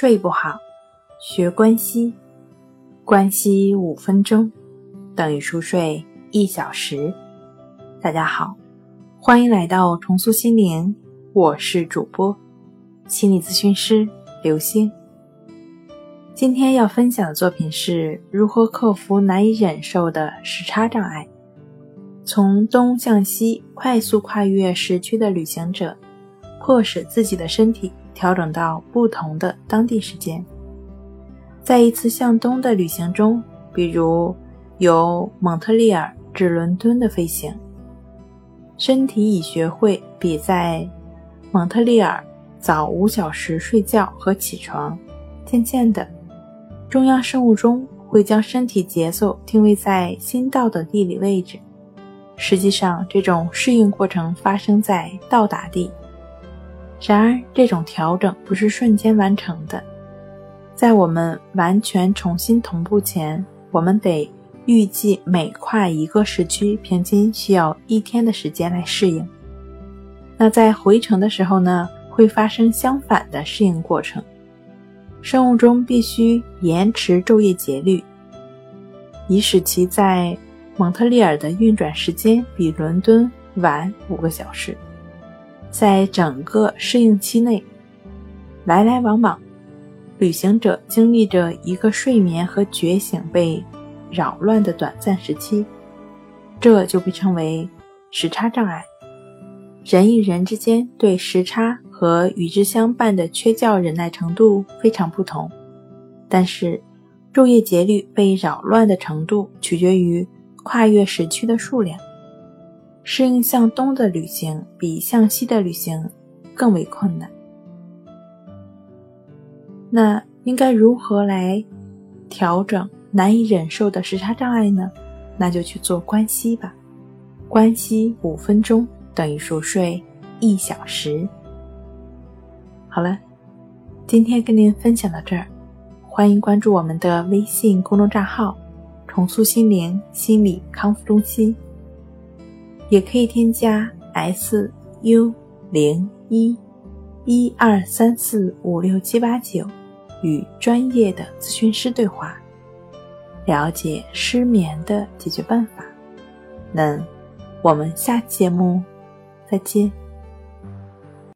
睡不好，学关西，关西五分钟等于熟睡一小时。大家好，欢迎来到重塑心灵，我是主播心理咨询师刘星。今天要分享的作品是如何克服难以忍受的时差障碍。从东向西快速跨越时区的旅行者，迫使自己的身体。调整到不同的当地时间，在一次向东的旅行中，比如由蒙特利尔至伦敦的飞行，身体已学会比在蒙特利尔早五小时睡觉和起床。渐渐的，中央生物钟会将身体节奏定位在新到的地理位置。实际上，这种适应过程发生在到达地。然而，这种调整不是瞬间完成的。在我们完全重新同步前，我们得预计每跨一个时区，平均需要一天的时间来适应。那在回程的时候呢，会发生相反的适应过程。生物钟必须延迟昼夜节律，以使其在蒙特利尔的运转时间比伦敦晚五个小时。在整个适应期内，来来往往，旅行者经历着一个睡眠和觉醒被扰乱的短暂时期，这就被称为时差障碍。人与人之间对时差和与之相伴的缺觉忍耐程度非常不同，但是昼夜节律被扰乱的程度取决于跨越时区的数量。适应向东的旅行比向西的旅行更为困难。那应该如何来调整难以忍受的时差障碍呢？那就去做关西吧。关西五分钟等于熟睡一小时。好了，今天跟您分享到这儿，欢迎关注我们的微信公众账号“重塑心灵心理康复中心”。也可以添加 S U 零一一二三四五六七八九，与专业的咨询师对话，了解失眠的解决办法。那我们下期节目再见。